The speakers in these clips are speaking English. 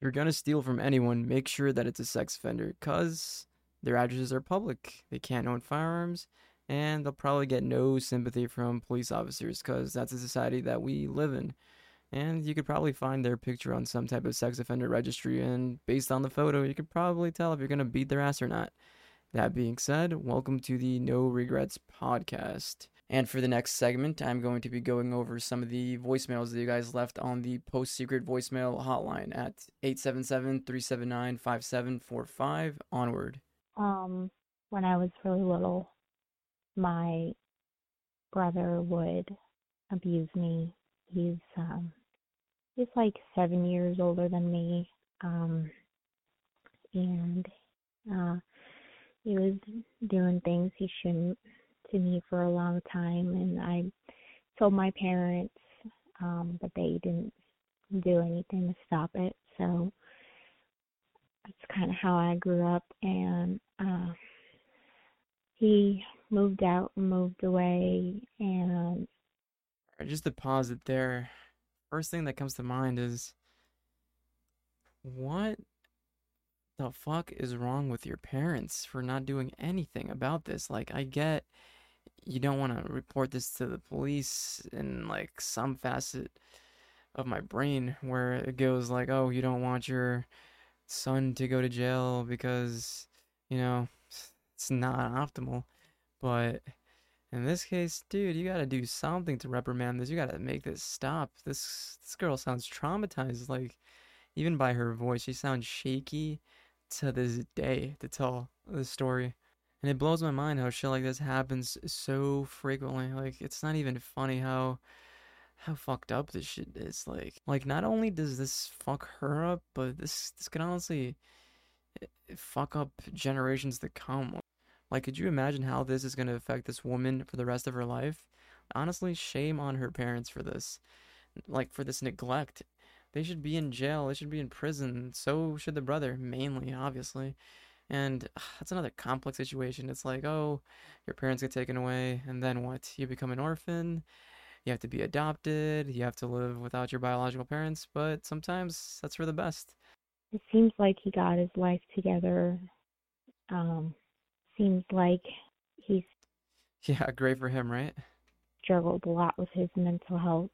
you're gonna steal from anyone, make sure that it's a sex offender, cause their addresses are public. They can't own firearms, and they'll probably get no sympathy from police officers, cause that's a society that we live in. And you could probably find their picture on some type of sex offender registry, and based on the photo, you could probably tell if you're gonna beat their ass or not. That being said, welcome to the No Regrets podcast. And for the next segment, I'm going to be going over some of the voicemails that you guys left on the post secret voicemail hotline at 877 379 5745. Onward. Um, when I was really little, my brother would abuse me. He's um he's like seven years older than me. Um and uh he was doing things he shouldn't to me for a long time and I told my parents um but they didn't do anything to stop it so that's kind of how I grew up and uh he moved out and moved away and just to pause it there first thing that comes to mind is what the fuck is wrong with your parents for not doing anything about this? Like, I get you don't want to report this to the police in like some facet of my brain where it goes like, oh, you don't want your son to go to jail because, you know, it's not optimal. But in this case, dude, you gotta do something to reprimand this. You gotta make this stop. This this girl sounds traumatized. Like, even by her voice, she sounds shaky to this day to tell the story. And it blows my mind how shit like this happens so frequently. Like it's not even funny how how fucked up this shit is. Like like not only does this fuck her up, but this this can honestly eh, fuck up generations to come. Like could you imagine how this is going to affect this woman for the rest of her life? Honestly, shame on her parents for this. Like for this neglect they should be in jail. They should be in prison. So should the brother, mainly, obviously. And that's another complex situation. It's like, oh, your parents get taken away, and then what? You become an orphan. You have to be adopted. You have to live without your biological parents. But sometimes that's for the best. It seems like he got his life together. Um, seems like he's yeah, great for him, right? Struggled a lot with his mental health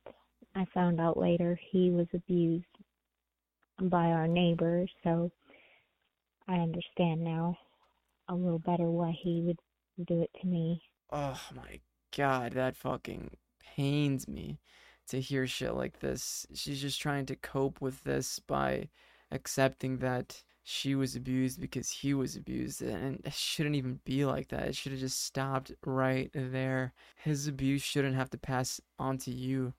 I found out later he was abused by our neighbors, so I understand now a little better why he would do it to me. Oh my god, that fucking pains me to hear shit like this. She's just trying to cope with this by accepting that she was abused because he was abused and it shouldn't even be like that it should have just stopped right there his abuse shouldn't have to pass on to you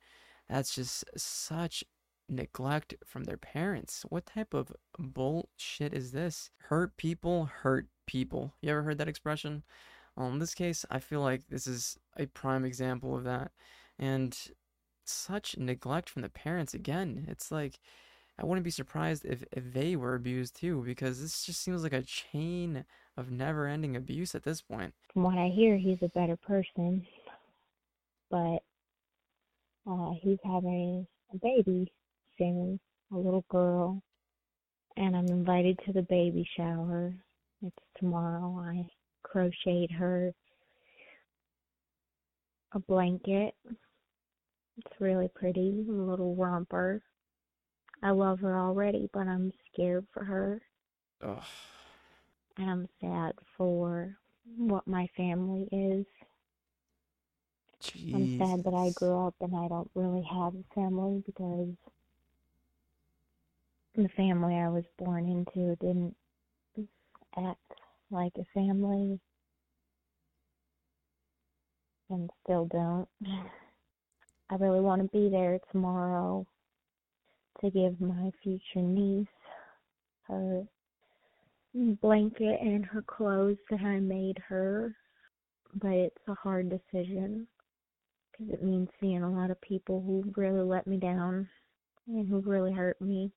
that's just such neglect from their parents. What type of bullshit is this? Hurt people hurt people. You ever heard that expression? Well, in this case, I feel like this is a prime example of that. And such neglect from the parents again. It's like I wouldn't be surprised if, if they were abused too, because this just seems like a chain of never ending abuse at this point. From what I hear, he's a better person. But uh, he's having a baby soon, a little girl, and I'm invited to the baby shower. It's tomorrow. I crocheted her a blanket. It's really pretty, a little romper. I love her already, but I'm scared for her. Ugh. And I'm sad for what my family is. Jeez. I'm sad that I grew up and I don't really have a family because the family I was born into didn't act like a family and still don't. I really want to be there tomorrow to give my future niece her blanket and her clothes that I made her, but it's a hard decision because it means seeing a lot of people who really let me down and who really hurt me.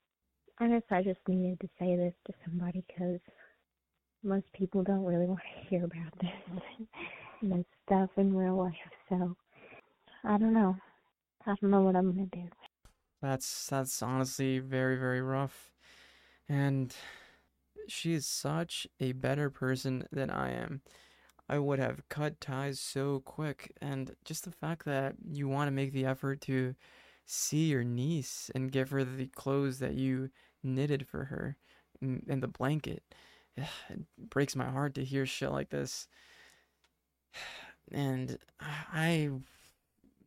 I guess I just needed to say this to somebody because most people don't really want to hear about this this stuff in real life. So I don't know. I don't know what I'm gonna do. That's that's honestly very very rough. And she is such a better person than I am. I would have cut ties so quick. And just the fact that you want to make the effort to see your niece and give her the clothes that you knitted for her and, and the blanket. It breaks my heart to hear shit like this. And I,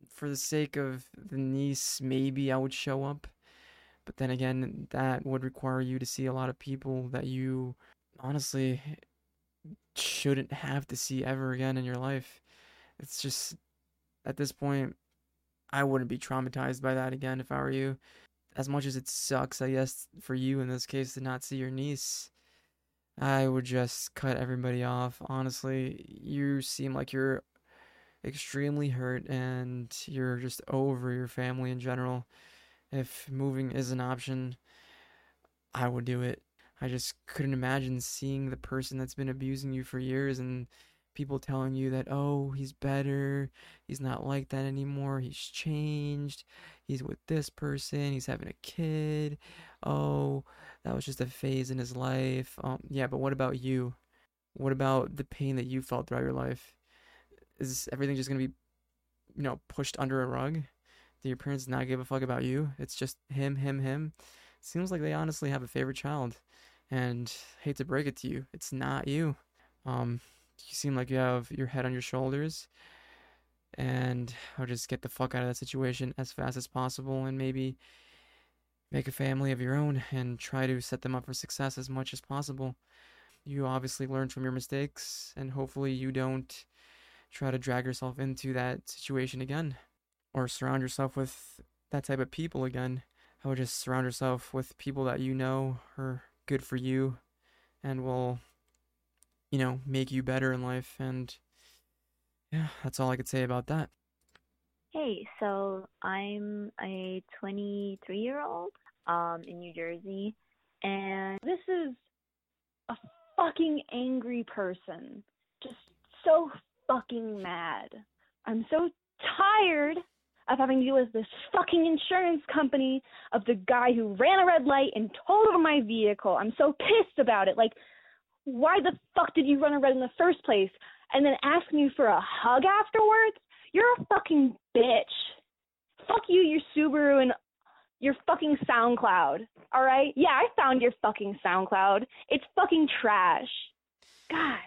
for the sake of the niece, maybe I would show up. But then again, that would require you to see a lot of people that you honestly shouldn't have to see ever again in your life. It's just at this point, I wouldn't be traumatized by that again if I were you. As much as it sucks, I guess, for you in this case to not see your niece, I would just cut everybody off. Honestly, you seem like you're extremely hurt and you're just over your family in general. If moving is an option, I would do it. I just couldn't imagine seeing the person that's been abusing you for years and people telling you that, oh, he's better, he's not like that anymore, he's changed, he's with this person, he's having a kid, oh, that was just a phase in his life. Um, yeah, but what about you? What about the pain that you felt throughout your life? Is everything just gonna be, you know, pushed under a rug? Do your parents not give a fuck about you? It's just him, him, him. Seems like they honestly have a favorite child. And hate to break it to you, it's not you. Um, you seem like you have your head on your shoulders. And I'll just get the fuck out of that situation as fast as possible and maybe make a family of your own and try to set them up for success as much as possible. You obviously learned from your mistakes, and hopefully, you don't try to drag yourself into that situation again or surround yourself with that type of people again. I would just surround yourself with people that you know are good for you and will, you know, make you better in life. And yeah, that's all I could say about that. Hey, so I'm a 23 year old um, in New Jersey, and this is a fucking angry person. Just so fucking mad. I'm so tired of having to deal with this fucking insurance company of the guy who ran a red light and over my vehicle. I'm so pissed about it. Like, why the fuck did you run a red in the first place? And then ask me for a hug afterwards? You're a fucking bitch. Fuck you, your Subaru, and your fucking SoundCloud. All right? Yeah, I found your fucking SoundCloud. It's fucking trash. God.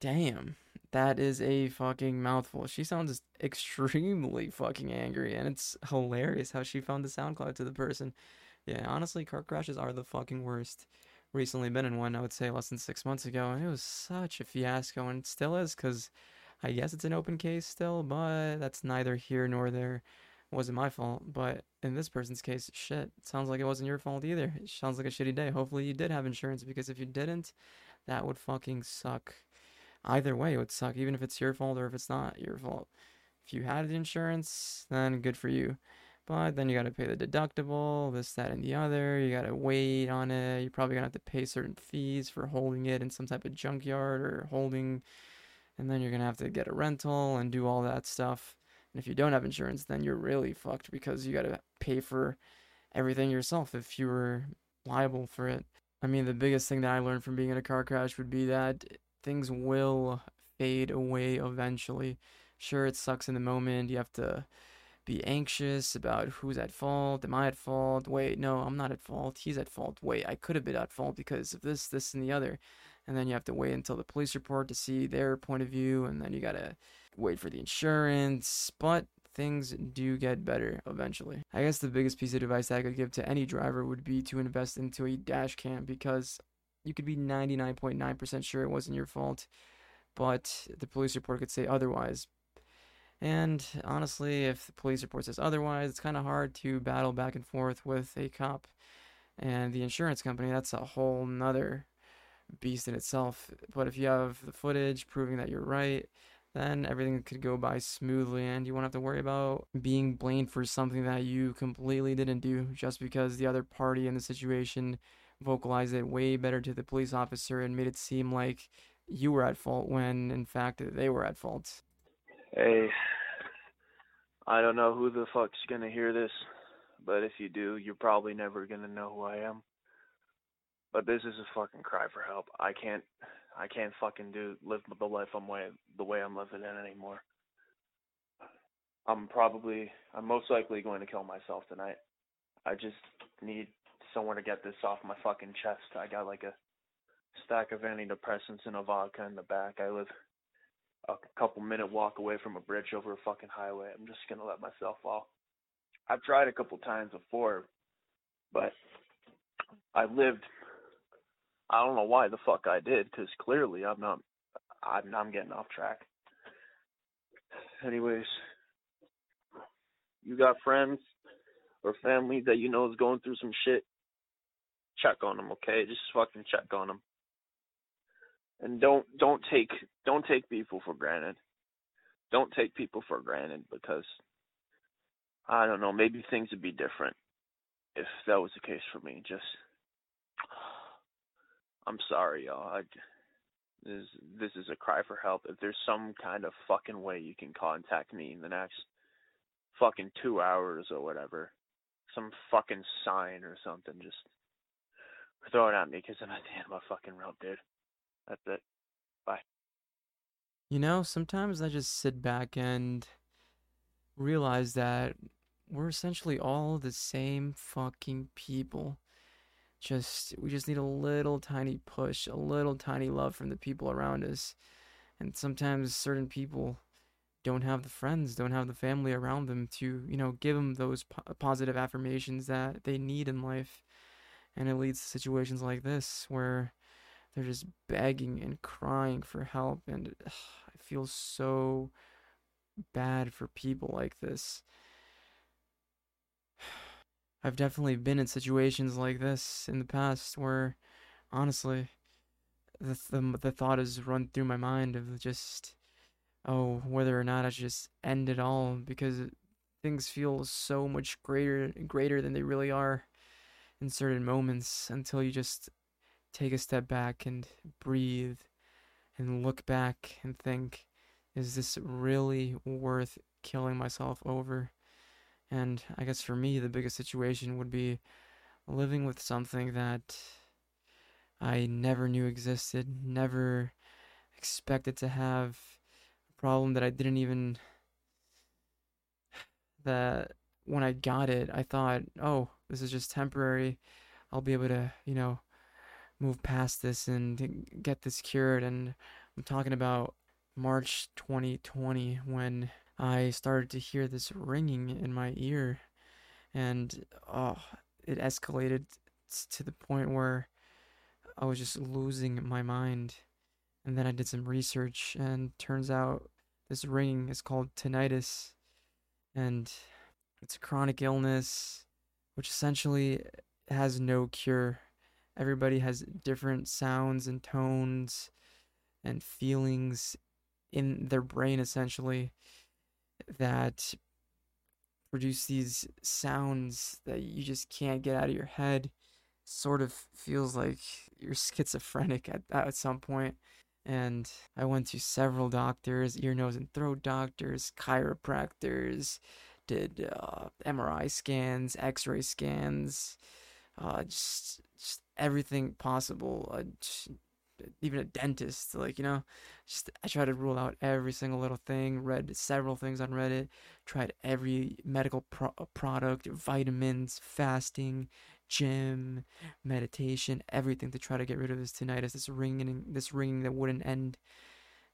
Damn. That is a fucking mouthful. She sounds extremely fucking angry, and it's hilarious how she found the SoundCloud to the person. Yeah, honestly, car crashes are the fucking worst. Recently been in one, I would say less than six months ago, and it was such a fiasco, and it still is, because I guess it's an open case still, but that's neither here nor there. It wasn't my fault, but in this person's case, shit, it sounds like it wasn't your fault either. It sounds like a shitty day. Hopefully you did have insurance, because if you didn't, that would fucking suck either way it would suck even if it's your fault or if it's not your fault if you had the insurance then good for you but then you got to pay the deductible this that and the other you got to wait on it you're probably going to have to pay certain fees for holding it in some type of junkyard or holding and then you're going to have to get a rental and do all that stuff and if you don't have insurance then you're really fucked because you got to pay for everything yourself if you were liable for it I mean, the biggest thing that I learned from being in a car crash would be that things will fade away eventually. Sure, it sucks in the moment. You have to be anxious about who's at fault. Am I at fault? Wait, no, I'm not at fault. He's at fault. Wait, I could have been at fault because of this, this, and the other. And then you have to wait until the police report to see their point of view. And then you got to wait for the insurance. But things do get better eventually. I guess the biggest piece of advice I could give to any driver would be to invest into a dash cam because you could be 99.9% sure it wasn't your fault, but the police report could say otherwise. And honestly, if the police report says otherwise, it's kind of hard to battle back and forth with a cop and the insurance company. That's a whole nother beast in itself. But if you have the footage proving that you're right, then everything could go by smoothly and you won't have to worry about being blamed for something that you completely didn't do just because the other party in the situation vocalized it way better to the police officer and made it seem like you were at fault when in fact they were at fault. Hey, I don't know who the fuck's gonna hear this, but if you do, you're probably never gonna know who I am. But this is a fucking cry for help. I can't I can't fucking do live the life I'm way the way I'm living in anymore. I'm probably I'm most likely going to kill myself tonight. I just need somewhere to get this off my fucking chest. I got like a stack of antidepressants and a vodka in the back. I live a couple minute walk away from a bridge over a fucking highway. I'm just gonna let myself fall. I've tried a couple times before, but I lived. I don't know why the fuck I did, because clearly I'm not. I'm, I'm getting off track. Anyways, you got friends or family that you know is going through some shit. Check on them, okay? Just fucking check on them and don't don't take don't take people for granted. Don't take people for granted because I don't know, maybe things would be different if that was the case for me. Just I'm sorry, y'all. I, this this is a cry for help. If there's some kind of fucking way you can contact me in the next fucking two hours or whatever, some fucking sign or something, just throw it at me because I'm at the end of my fucking rope, dude. That's it. Bye. You know, sometimes I just sit back and realize that we're essentially all the same fucking people. Just we just need a little tiny push, a little tiny love from the people around us. And sometimes certain people don't have the friends, don't have the family around them to, you know, give them those po- positive affirmations that they need in life. And it leads to situations like this where they're just begging and crying for help and ugh, i feel so bad for people like this. I've definitely been in situations like this in the past where honestly the the, the thought has run through my mind of just oh whether or not i should just end it all because things feel so much greater greater than they really are in certain moments until you just take a step back and breathe and look back and think, is this really worth killing myself over? And I guess for me, the biggest situation would be living with something that I never knew existed, never expected to have, a problem that I didn't even. that when I got it, I thought, oh, this is just temporary. I'll be able to, you know, move past this and get this cured. And I'm talking about March 2020 when I started to hear this ringing in my ear. And oh, it escalated to the point where I was just losing my mind. And then I did some research, and turns out this ringing is called tinnitus. And it's a chronic illness which essentially has no cure everybody has different sounds and tones and feelings in their brain essentially that produce these sounds that you just can't get out of your head sort of feels like you're schizophrenic at, at some point. and i went to several doctors ear nose and throat doctors chiropractors did uh, mri scans x-ray scans uh, just just everything possible. Uh, just, even a dentist, like you know, just I tried to rule out every single little thing. Read several things on Reddit. Tried every medical pro- product, vitamins, fasting, gym, meditation, everything to try to get rid of this tinnitus, this ringing, this ringing that wouldn't end.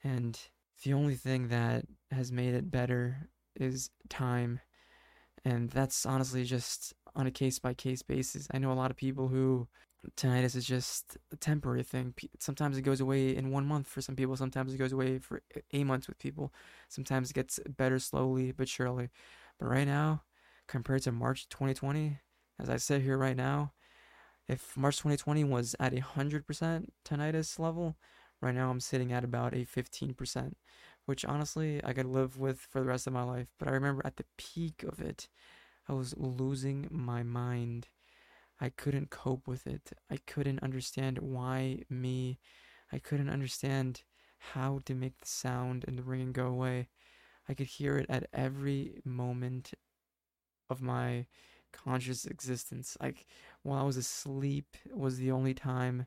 And the only thing that has made it better is time. And that's honestly just on a case by case basis. I know a lot of people who tinnitus is just a temporary thing. Sometimes it goes away in one month for some people. Sometimes it goes away for eight months with people. Sometimes it gets better slowly but surely. But right now, compared to March 2020, as I sit here right now, if March 2020 was at a 100% tinnitus level, right now I'm sitting at about a 15%, which honestly I could live with for the rest of my life. But I remember at the peak of it, I was losing my mind. I couldn't cope with it. I couldn't understand why me. I couldn't understand how to make the sound and the ringing go away. I could hear it at every moment of my conscious existence. Like while I was asleep was the only time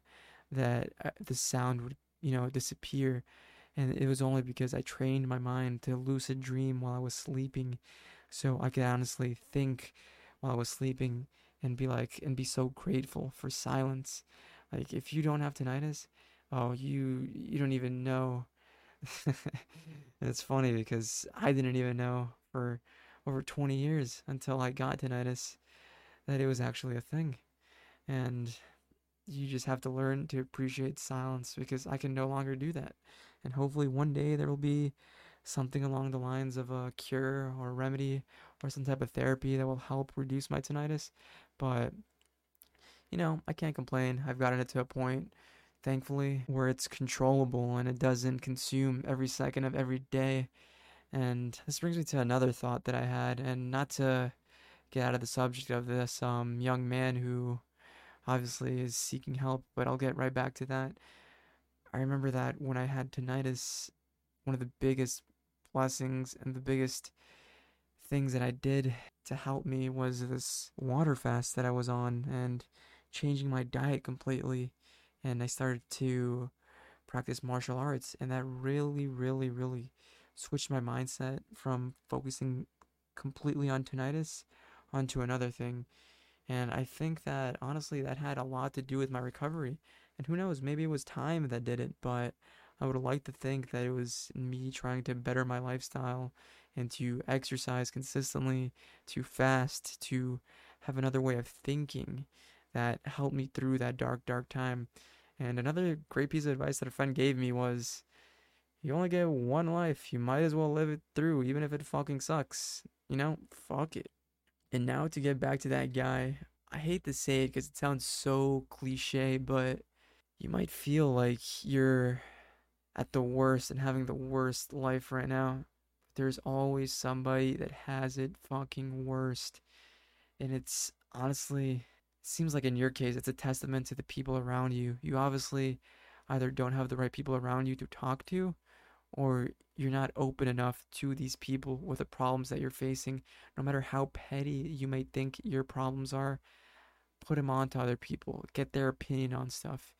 that uh, the sound would, you know, disappear. And it was only because I trained my mind to lucid dream while I was sleeping. So I could honestly think while I was sleeping and be like, and be so grateful for silence. Like if you don't have tinnitus, oh, you, you don't even know. it's funny because I didn't even know for over 20 years until I got tinnitus that it was actually a thing. And you just have to learn to appreciate silence because I can no longer do that. And hopefully one day there will be something along the lines of a cure or a remedy or some type of therapy that will help reduce my tinnitus. But, you know, I can't complain. I've gotten it to a point, thankfully, where it's controllable and it doesn't consume every second of every day. And this brings me to another thought that I had, and not to get out of the subject of this um, young man who obviously is seeking help, but I'll get right back to that. I remember that when I had tinnitus, one of the biggest blessings and the biggest things that I did to help me was this water fast that I was on and changing my diet completely. And I started to practice martial arts, and that really, really, really switched my mindset from focusing completely on tinnitus onto another thing. And I think that honestly, that had a lot to do with my recovery. And who knows, maybe it was time that did it, but I would like to think that it was me trying to better my lifestyle and to exercise consistently, to fast, to have another way of thinking that helped me through that dark, dark time. And another great piece of advice that a friend gave me was you only get one life. You might as well live it through, even if it fucking sucks. You know, fuck it. And now to get back to that guy, I hate to say it because it sounds so cliche, but you might feel like you're at the worst and having the worst life right now. There's always somebody that has it fucking worst. And it's honestly, seems like in your case, it's a testament to the people around you. You obviously either don't have the right people around you to talk to, or you're not open enough to these people with the problems that you're facing. No matter how petty you may think your problems are, put them on to other people. Get their opinion on stuff.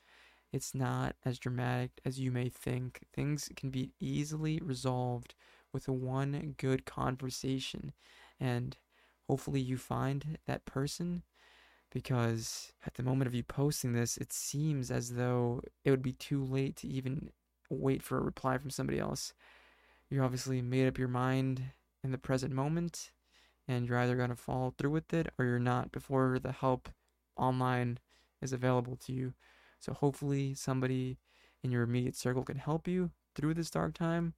It's not as dramatic as you may think. Things can be easily resolved with one good conversation. And hopefully you find that person because at the moment of you posting this, it seems as though it would be too late to even wait for a reply from somebody else. You obviously made up your mind in the present moment, and you're either going to follow through with it or you're not before the help online is available to you. So hopefully somebody in your immediate circle can help you through this dark time.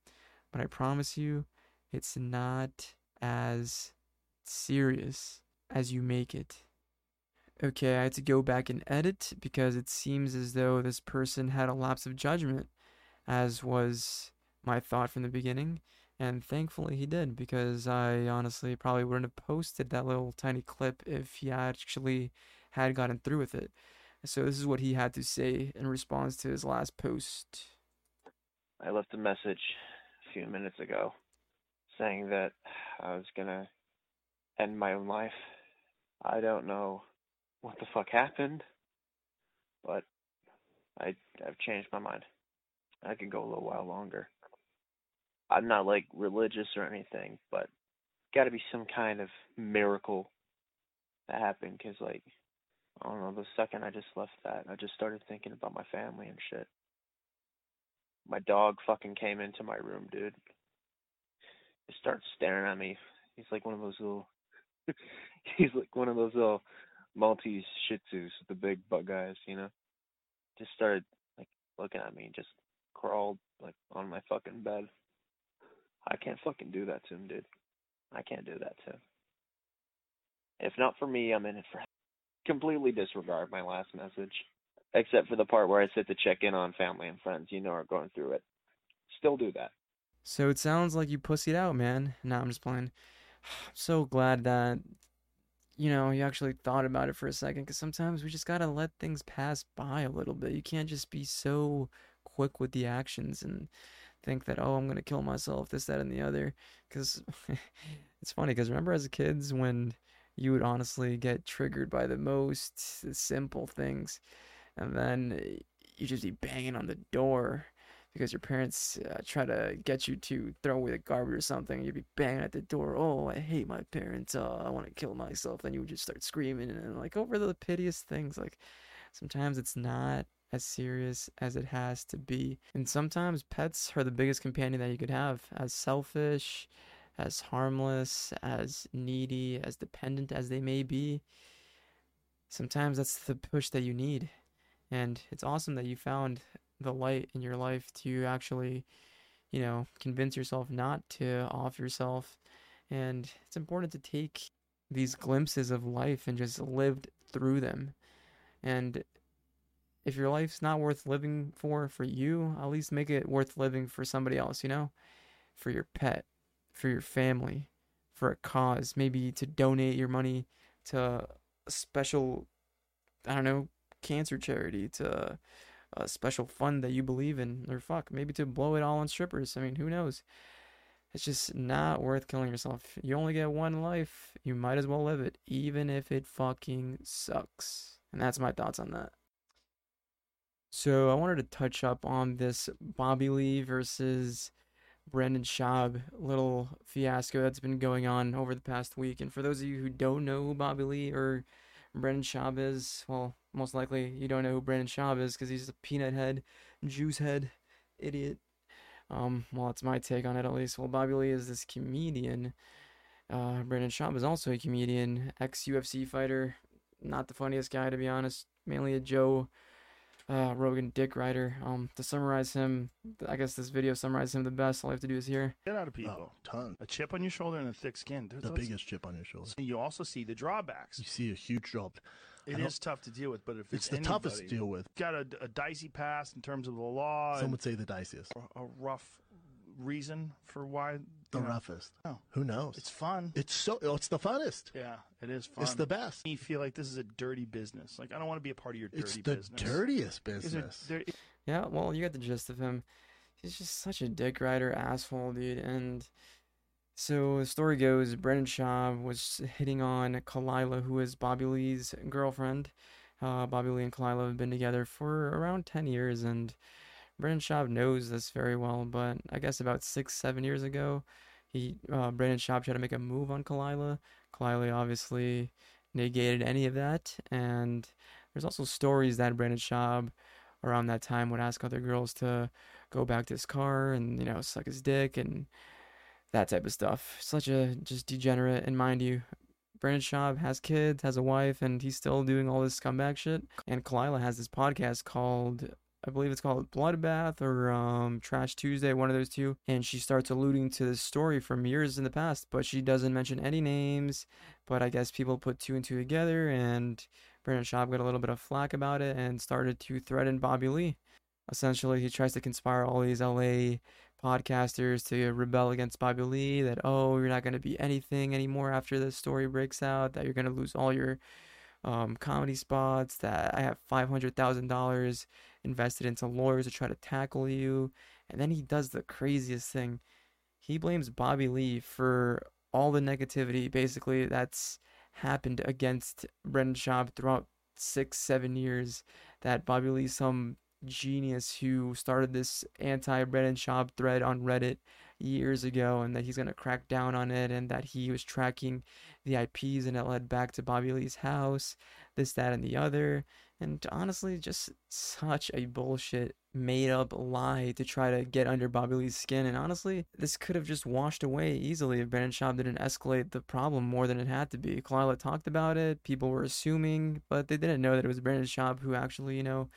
But I promise you, it's not as serious as you make it. Okay, I had to go back and edit because it seems as though this person had a lapse of judgment, as was my thought from the beginning. And thankfully he did because I honestly probably wouldn't have posted that little tiny clip if he actually had gotten through with it. So this is what he had to say in response to his last post. I left a message a few minutes ago saying that I was gonna end my own life. I don't know what the fuck happened, but I I've changed my mind. I could go a little while longer. I'm not like religious or anything, but got to be some kind of miracle that happened because like I don't know. The second I just left that, I just started thinking about my family and shit. My dog fucking came into my room, dude. He starts staring at me. He's like one of those little. he's like one of those little Maltese Shih Tzus, the big butt guys, you know. Just started like looking at me, just crawled like on my fucking bed. I can't fucking do that to him, dude. I can't do that to him. If not for me, I'm in it for completely disregard my last message, except for the part where I said to check in on family and friends, you know, are going through it. Still do that. So it sounds like you pussied out, man. Nah, I'm just playing. I'm so glad that, you know, you actually thought about it for a second, because sometimes we just gotta let things pass by a little bit. You can't just be so quick with the actions and think that, oh, I'm gonna kill myself, this, that, and the other. Because it's funny, because remember as kids when you would honestly get triggered by the most simple things. And then you'd just be banging on the door because your parents uh, try to get you to throw away the garbage or something. You'd be banging at the door. Oh, I hate my parents. Oh, I want to kill myself. Then you would just start screaming and like over the piteous things. Like sometimes it's not as serious as it has to be. And sometimes pets are the biggest companion that you could have. As selfish, as harmless, as needy, as dependent as they may be, sometimes that's the push that you need. And it's awesome that you found the light in your life to actually, you know, convince yourself not to off yourself. And it's important to take these glimpses of life and just live through them. And if your life's not worth living for for you, at least make it worth living for somebody else, you know? For your pet, for your family, for a cause, maybe to donate your money to a special I don't know, cancer charity, to a special fund that you believe in, or fuck, maybe to blow it all on strippers. I mean, who knows? It's just not worth killing yourself. You only get one life. You might as well live it, even if it fucking sucks. And that's my thoughts on that. So I wanted to touch up on this Bobby Lee versus Brendan Schaub little fiasco that's been going on over the past week. And for those of you who don't know who Bobby Lee or Brendan Schaub is, well, most likely you don't know who Brendan Schaub is because he's a peanut head, juice head, idiot. Um, well, it's my take on it at least. Well, Bobby Lee is this comedian. Uh, Brendan Schaub is also a comedian, ex UFC fighter. Not the funniest guy, to be honest. Mainly a Joe uh, Rogan dick rider. Um, to summarize him, I guess this video summarizes him the best. All I have to do is here. Get out of people. Oh, ton. A chip on your shoulder and a thick skin. Dude, The biggest chip on your shoulder. You also see the drawbacks. You see a huge drop. It I don't- is tough to deal with, but if It's it's, the toughest to deal with. Got a, a dicey past in terms of the law. Some would say the diciest, a, a rough reason for why. the know, roughest. No. Who knows? It's fun. It's so. oh, It's the funnest. yeah, it is fun. It's the best. You feel like this is a dirty business. Like I don't want to be a part of your dirty It's the business. dirtiest Is it business. Yeah, well, you got the gist of him. He's just such a dick rider asshole, dude. And so the story goes, Brendan Schaub was hitting on Khalyla, who is Bobby Lee's girlfriend. Uh, Bobby Lee and Khalyla have been together for around 10 years, and Brendan Schaub knows this very well. But I guess about six, seven years ago, he uh, Brendan Schaub tried to make a move on Khalyla. Khalyla obviously negated any of that, and there's also stories that Brandon Schaub around that time would ask other girls to go back to his car and you know suck his dick and that type of stuff. Such a just degenerate. And mind you, Brandon Schaub has kids, has a wife, and he's still doing all this scumbag shit. And Khalyla has this podcast called. I believe it's called Bloodbath or um, Trash Tuesday, one of those two. And she starts alluding to this story from years in the past, but she doesn't mention any names. But I guess people put two and two together, and Brandon Schaub got a little bit of flack about it and started to threaten Bobby Lee. Essentially, he tries to conspire all these LA podcasters to rebel against Bobby Lee that, oh, you're not going to be anything anymore after this story breaks out, that you're going to lose all your um, comedy spots, that I have $500,000 invested into lawyers to try to tackle you. And then he does the craziest thing. He blames Bobby Lee for all the negativity, basically, that's happened against Brendan Schaub throughout six, seven years. That Bobby Lee's some genius who started this anti Brendan Schaub thread on Reddit years ago, and that he's gonna crack down on it, and that he was tracking the IPs, and it led back to Bobby Lee's house, this, that, and the other. And honestly, just such a bullshit made up lie to try to get under Bobby Lee's skin. And honestly, this could have just washed away easily if Brendan Schaub didn't escalate the problem more than it had to be. Khalyla talked about it, people were assuming, but they didn't know that it was Brendan Schaub who actually, you know,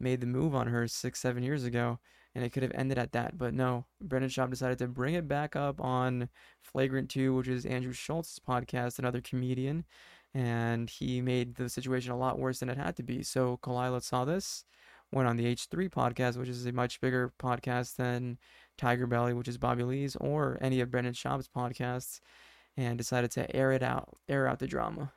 made the move on her six, seven years ago. And it could have ended at that. But no, Brendan Schaub decided to bring it back up on Flagrant 2, which is Andrew Schulz's podcast, another comedian and he made the situation a lot worse than it had to be. So Khalyla saw this, went on the H3 podcast, which is a much bigger podcast than Tiger Belly, which is Bobby Lee's, or any of Brendan Schaub's podcasts, and decided to air it out, air out the drama.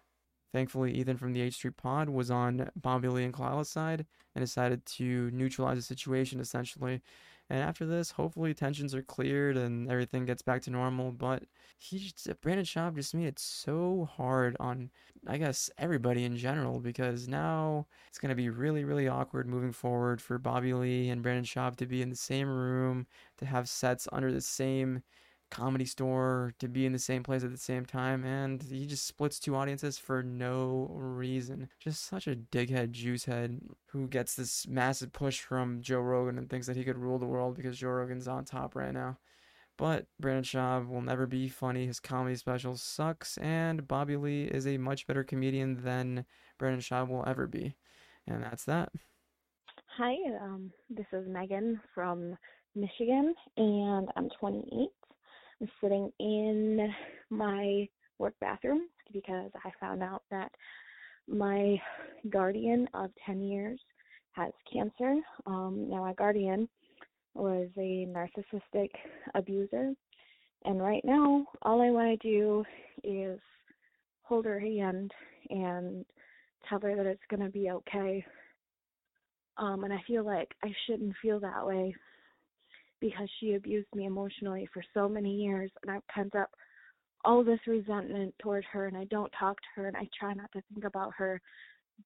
Thankfully, Ethan from the H3 pod was on Bobby Lee and Khalyla's side and decided to neutralize the situation essentially And after this, hopefully tensions are cleared and everything gets back to normal. But he just, uh, Brandon Schaub just made it so hard on, I guess, everybody in general because now it's going to be really, really awkward moving forward for Bobby Lee and Brandon Schaub to be in the same room, to have sets under the same comedy store to be in the same place at the same time and he just splits two audiences for no reason just such a dighead juicehead who gets this massive push from joe rogan and thinks that he could rule the world because joe rogan's on top right now but Brandon Schaub will never be funny. His comedy special sucks, and Bobby Lee is a much better comedian than Brandon Schaub will ever be. And that's that. Hi, um, this is Megan from Michigan, and I'm 28. I'm sitting in my work bathroom because I found out that my guardian of 10 years has cancer. Um, now, my guardian was a narcissistic abuser, and right now, all I want to do is hold her hand and tell her that it's going to be okay. Um, and I feel like I shouldn't feel that way because she abused me emotionally for so many years and I've pent up all this resentment toward her and I don't talk to her and I try not to think about her.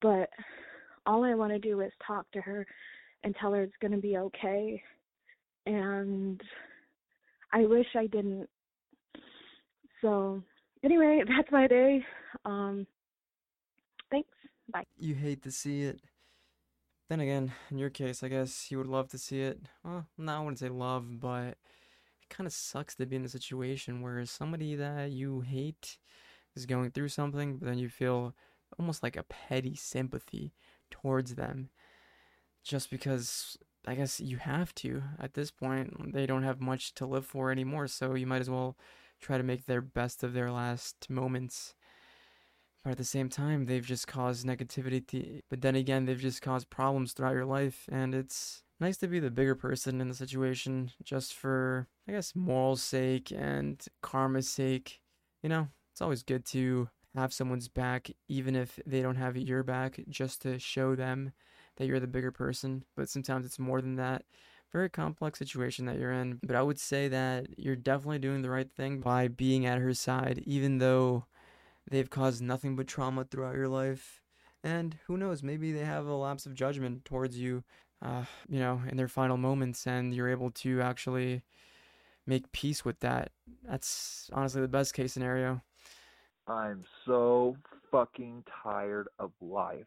But all I want to do is talk to her and tell her it's going to be okay. And I wish I didn't. So anyway that's my day. Um thanks. Bye. You hate to see it. Then again, in your case, I guess you would love to see it. Well, no, I wouldn't say love, but it kind of sucks to be in a situation where somebody that you hate is going through something, but then you feel almost like a petty sympathy towards them just because I guess you have to at this point. They don't have much to live for anymore, so you might as well try to make their best of their last moments. But at the same time, they've just caused negativity. But then again, they've just caused problems throughout your life, and it's nice to be the bigger person in the situation just for, I guess, moral's sake and karma's sake. You know, it's always good to have someone's back, even if they don't have your back, just to show them that you're the bigger person. But sometimes it's more than that. Very complex situation that you're in. But I would say that you're definitely doing the right thing by being at her side, even though they've caused nothing but trauma throughout your life. And who knows, maybe they have a lapse of judgment towards you, uh, you know, in their final moments, and you're able to actually make peace with that. That's honestly the best case scenario. I'm so fucking tired of life.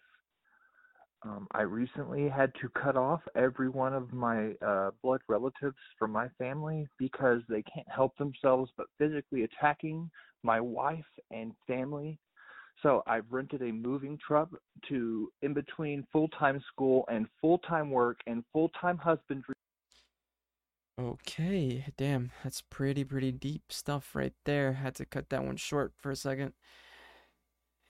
Um, I recently had to cut off every one of my uh, blood relatives from my family because they can't help themselves but physically attacking my wife and family. So I've rented a moving truck to in between full time school and full time work and full time husbandry. Okay, damn, that's pretty, pretty deep stuff right there. Had to cut that one short for a second.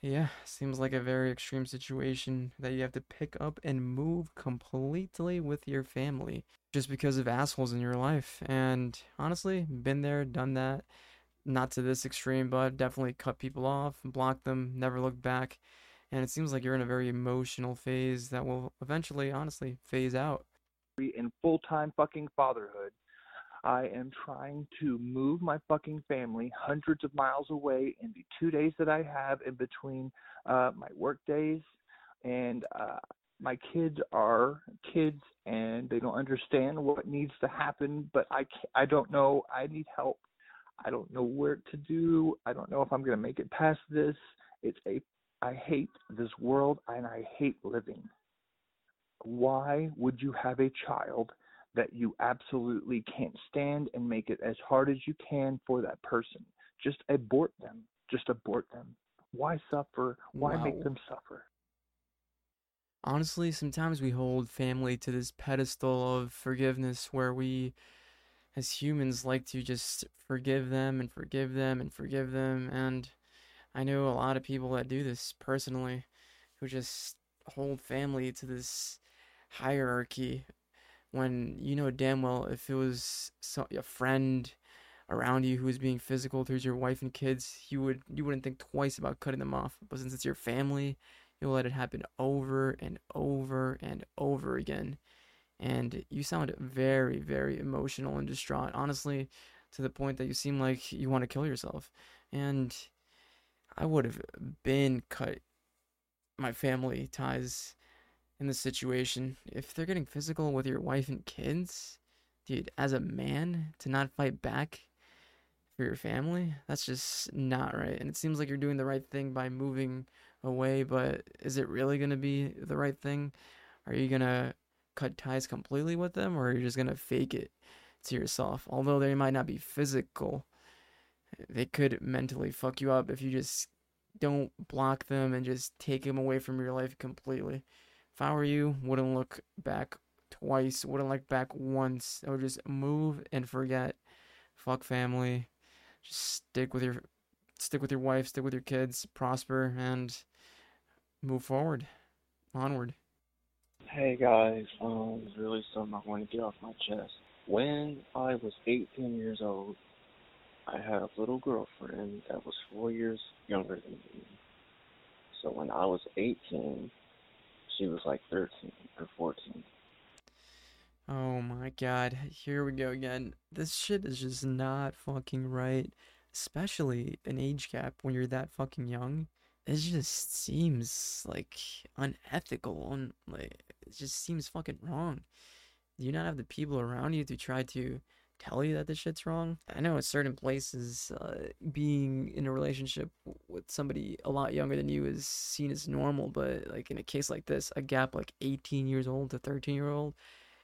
Yeah, seems like a very extreme situation that you have to pick up and move completely with your family just because of assholes in your life. And honestly, been there, done that. Not to this extreme, but definitely cut people off, block them, never look back. And it seems like you're in a very emotional phase that will eventually, honestly, phase out. in full time fucking fatherhood. I am trying to move my fucking family hundreds of miles away in the two days that I have in between uh, my work days. And uh, my kids are kids and they don't understand what needs to happen, but I, I don't know. I need help. I don't know where to do. I don't know if I'm going to make it past this. It's a, I hate this world and I hate living why would you have a child that you absolutely can't stand and make it as hard as you can for that person? Just abort them. Just abort them. Why suffer? Why Wow. make them suffer? Honestly, sometimes we hold family to this pedestal of forgiveness where we, as humans, like to just forgive them and forgive them and forgive them. And I know a lot of people that do this personally who just hold family to this hierarchy when you know damn well if it was so, a friend around you who was being physical towards your wife and kids, you would you wouldn't think twice about cutting them off. But since it's your family, you'll let it happen over and over and over again. And you sound very, very emotional and distraught. Honestly, to the point that you seem like you want to kill yourself. And I would have been cut my family ties in this situation. If they're getting physical with your wife and kids, dude, as a man, to not fight back for your family, that's just not right. And it seems like you're doing the right thing by moving away, but is it really going to be the right thing? Are you going to cut ties completely with them or you're just going to fake it to yourself? Although they might not be physical, they could mentally fuck you up if you just don't block them and just take them away from your life completely. If I were you, wouldn't look back twice, wouldn't look back once. I would just move and forget. Fuck family. Just stick with your stick with your wife, stick with your kids, prosper and move forward. Onward. Hey guys, um, really something I want to get off my chest. When I was 18 years old, I had a little girlfriend that was four years younger than me. So when I was 18, she was like 13 or 14. Oh my god, here we go again. This shit is just not fucking right. Especially an age gap when you're that fucking young. It just seems like unethical and like it just seems fucking wrong. Do you not have the people around you to try to tell you that this shit's wrong? I know in certain places, uh, being in a relationship with somebody a lot younger than you is seen as normal, but like in a case like this, a gap like 18 years old to 13 year old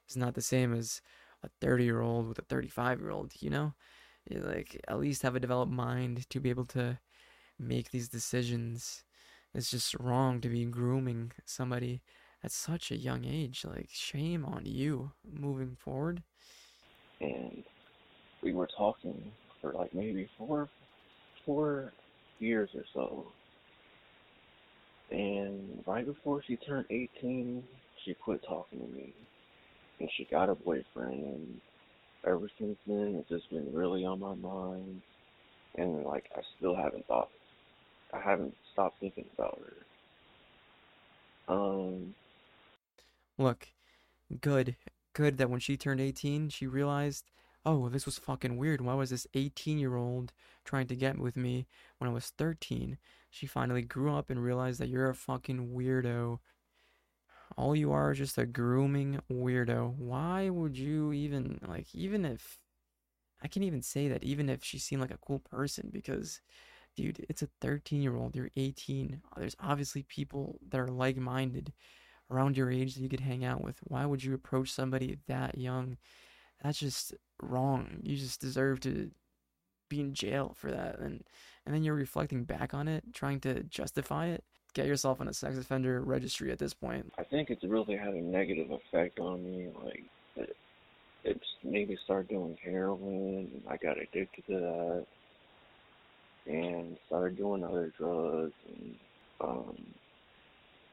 is not the same as a 30 year old with a 35 year old, you know? You, like, at least have a developed mind to be able to make these decisions. It's just wrong to be grooming somebody at such a young age. Like, shame on you moving forward. And we were talking for like maybe four, four years or so. And right before she turned 18, she quit talking to me. And she got a boyfriend. And ever since then, it's just been really on my mind. And like, I still haven't thought, I haven't stopped thinking about her. Um, Look, good. Good that when she turned 18, she realized, oh, this was fucking weird. Why was this 18 year old trying to get with me when I was 13? She finally grew up and realized that you're a fucking weirdo. All you are is just a grooming weirdo. Why would you even, like, even if. I can't even say that even if she seemed like a cool person because, dude, it's a 13 year old. You're 18. There's obviously people that are like minded around your age that you could hang out with. Why would you approach somebody that young? That's just wrong. You just deserve to be in jail for that. And and then you're reflecting back on it, trying to justify it. Get yourself on a sex offender registry at this point. I think it's really had a negative effect on me. Like, it, it's made me start doing heroin. I got addicted to that, and started doing other drugs. And um,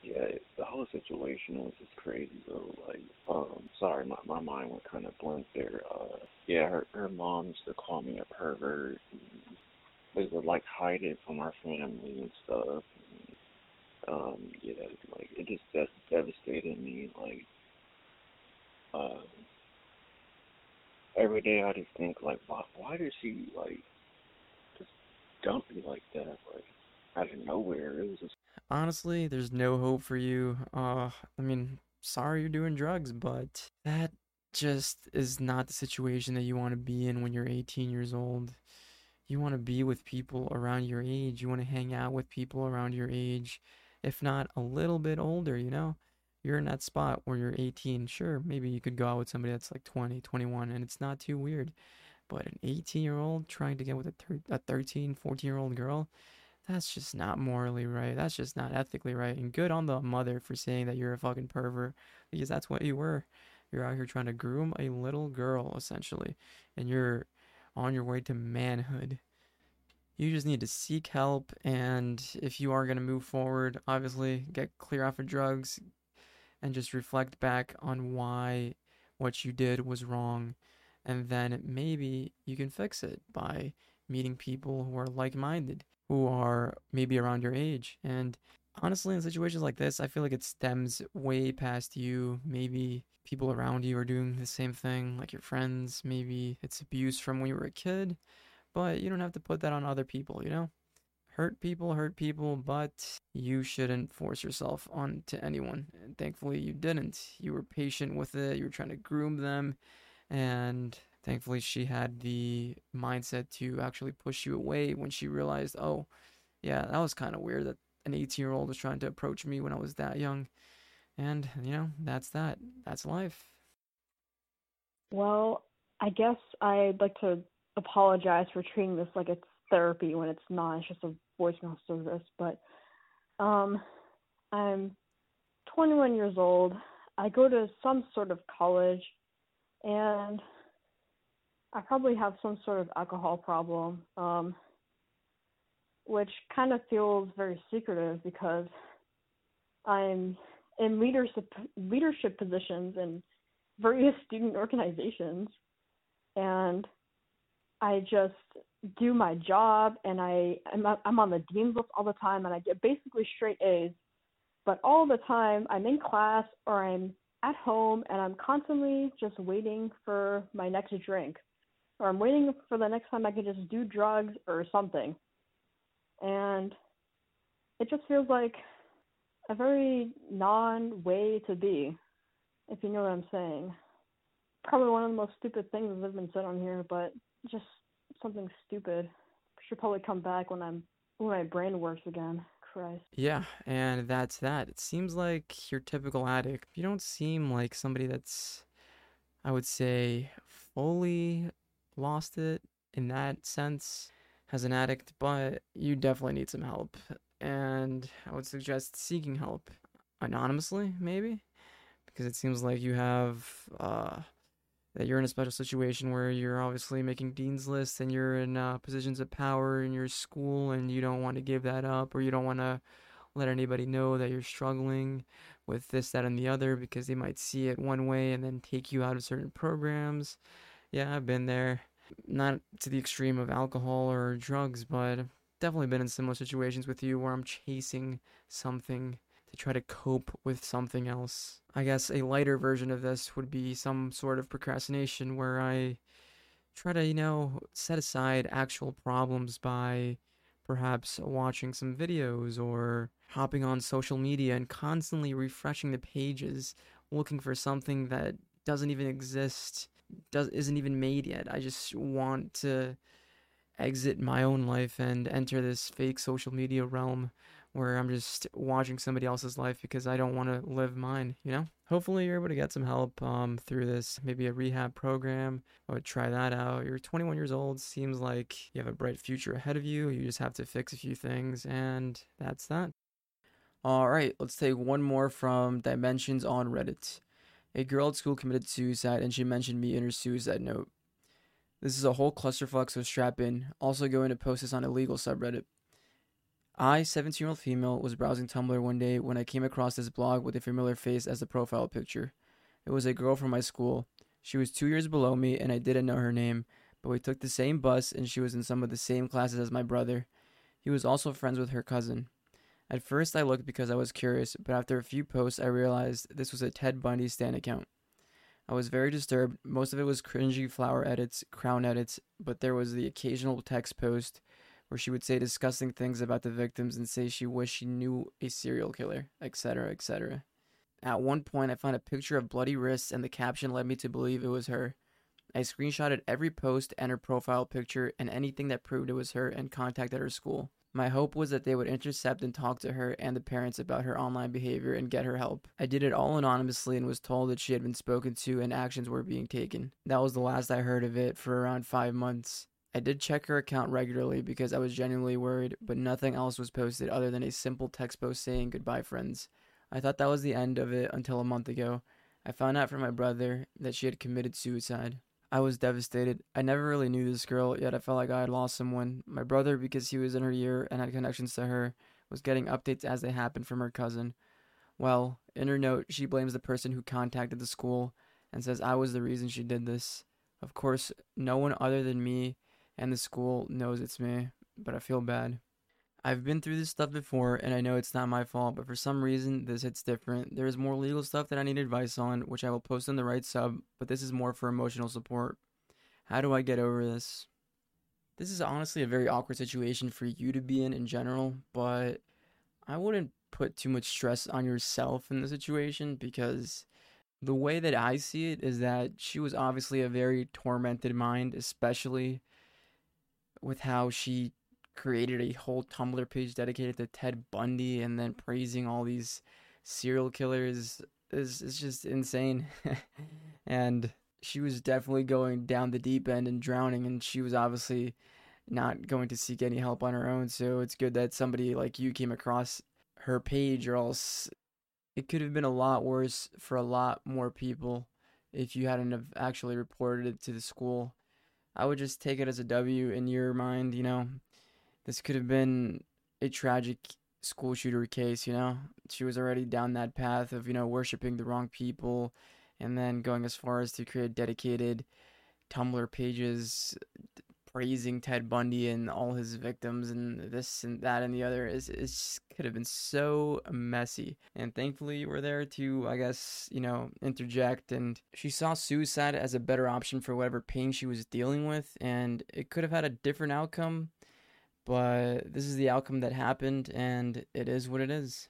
yeah, it, the whole situation was just crazy. though. like, um, sorry, my my mind went kind of blank there. Uh, yeah, her her mom used to call me a pervert. And they would like hide it from our family and stuff. um yeah like it just that's devastated me like uh every day i just think like why why does she like dump me like that like out of nowhere it was just Honestly, there's no hope for you. Uh, I mean, sorry you're doing drugs, but that just is not the situation that you want to be in when you're 18 years old. You want to be with people around your age. You want to hang out with people around your age, if not a little bit older, you know? You're in that spot where you're 18. Sure, maybe you could go out with somebody that's like 20, 21, and it's not too weird. But an 18 year old trying to get with a, thir- a 13, 14 year old girl, that's just not morally right. That's just not ethically right. And good on the mother for saying that you're a fucking pervert because that's what you were. You're out here trying to groom a little girl, essentially, and you're on your way to manhood. You just need to seek help, and if you are going to move forward, obviously get clear off of drugs and just reflect back on why what you did was wrong, and then maybe you can fix it by meeting people who are like minded who are maybe around your age and honestly, in situations like this, I feel like it stems way past you. Maybe people around you are doing the same thing, like your friends. Maybe it's abuse from when you were a kid, but you don't have to put that on other people, you know? Hurt people, hurt people, but you shouldn't force yourself onto anyone. And thankfully, you didn't. You were patient with it, you were trying to groom them, and thankfully, she had the mindset to actually push you away when she realized, oh, yeah, that was kind of weird that an 18 year old was trying to approach me when I was that young. And, you know, that's that. That's life. Well, I guess I'd like to apologize for treating this like it's therapy when it's not. It's just a voicemail service. But um, I'm 21 years old. I go to some sort of college, and I probably have some sort of alcohol problem, um, which kind of feels very secretive because I'm in leadership leadership positions in various student organizations, and I just do my job, and I I'm, I'm on the dean's list all the time, and I get basically straight A's. But all the time, I'm in class or I'm at home, and I'm constantly just waiting for my next drink, or I'm waiting for the next time I can just do drugs or something. And it just feels like a very non way to be, if you know what I'm saying. Probably one of the most stupid things that have been said on here, but just something stupid. Should probably come back when I'm when my brain works again. Christ. Yeah, and that's that. It seems like your typical addict. You don't seem like somebody that's, I would say, fully lost it in that sense as an addict, but you definitely need some help. And I would suggest seeking help anonymously, maybe, because it seems like you have uh, that you're in a special situation where you're obviously making dean's lists and you're in uh, positions of power in your school and you don't want to give that up or you don't want to let anybody know that you're struggling with this, that, and the other because they might see it one way and then take you out of certain programs. Yeah, I've been there. Not to the extreme of alcohol or drugs, but definitely been in similar situations with you where I'm chasing something to try to cope with something else. I guess a lighter version of this would be some sort of procrastination where I try to, you know, set aside actual problems by perhaps watching some videos or hopping on social media and constantly refreshing the pages looking for something that doesn't even exist does isn't even made yet i just want to exit my own life and enter this fake social media realm where I'm just watching somebody else's life because I don't want to live mine, you know? Hopefully you're able to get some help um, through this, maybe a rehab program. I would try that out. You're 21 years old, seems like you have a bright future ahead of you. You just have to fix a few things, and that's that. All right, let's take one more from Dimensions on Reddit. A girl at school committed suicide, and she mentioned me in her suicide note. This is a whole clusterfuck, so strap in. Also, going to post this on a legal subreddit. I, 17 year old female, was browsing Tumblr one day when I came across this blog with a familiar face as the profile picture. It was a girl from my school. She was two years below me, and I didn't know her name, but we took the same bus, and she was in some of the same classes as my brother. He was also friends with her cousin. At first, I looked because I was curious, but after a few posts, I realized this was a Ted Bundy Stan account. I was very disturbed. Most of it was cringy flower edits, crown edits, but there was the occasional text post where she would say disgusting things about the victims and say she wished she knew a serial killer, etc., etc. At one point, I found a picture of bloody wrists, and the caption led me to believe it was her. I screenshotted every post and her profile picture and anything that proved it was her and contacted her school. My hope was that they would intercept and talk to her and the parents about her online behavior and get her help. I did it all anonymously and was told that she had been spoken to and actions were being taken. That was the last I heard of it for around five months. I did check her account regularly because I was genuinely worried, but nothing else was posted other than a simple text post saying goodbye, friends. I thought that was the end of it until a month ago. I found out from my brother that she had committed suicide. I was devastated. I never really knew this girl, yet I felt like I had lost someone. My brother, because he was in her year and had connections to her, was getting updates as they happened from her cousin. Well, in her note, she blames the person who contacted the school and says I was the reason she did this. Of course, no one other than me and the school knows it's me, but I feel bad. I've been through this stuff before and I know it's not my fault, but for some reason this hits different. There is more legal stuff that I need advice on, which I will post in the right sub, but this is more for emotional support. How do I get over this? This is honestly a very awkward situation for you to be in in general, but I wouldn't put too much stress on yourself in the situation because the way that I see it is that she was obviously a very tormented mind, especially with how she created a whole Tumblr page dedicated to Ted Bundy and then praising all these serial killers is is just insane. and she was definitely going down the deep end and drowning and she was obviously not going to seek any help on her own. So it's good that somebody like you came across her page or else it could have been a lot worse for a lot more people if you hadn't have actually reported it to the school. I would just take it as a W in your mind, you know. This could have been a tragic school shooter case, you know. She was already down that path of, you know, worshiping the wrong people and then going as far as to create dedicated Tumblr pages praising Ted Bundy and all his victims and this and that and the other is it could have been so messy. And thankfully we're there to I guess, you know, interject and she saw suicide as a better option for whatever pain she was dealing with and it could have had a different outcome, but this is the outcome that happened and it is what it is.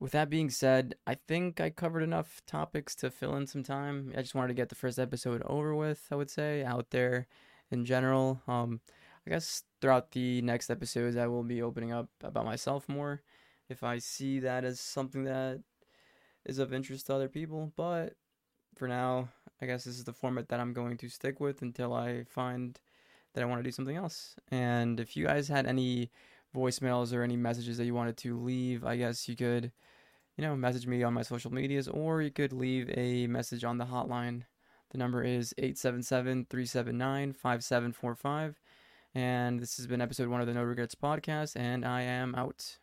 With that being said, I think I covered enough topics to fill in some time. I just wanted to get the first episode over with, I would say, out there in general. Um, I guess throughout the next episodes, I will be opening up about myself more if I see that as something that is of interest to other people. But for now, I guess this is the format that I'm going to stick with until I find that I want to do something else. And if you guys had any voicemails or any messages that you wanted to leave, I guess you could, you know, message me on my social medias or you could leave a message on the hotline the number is 877 379 5745. And this has been episode one of the No Regrets podcast, and I am out.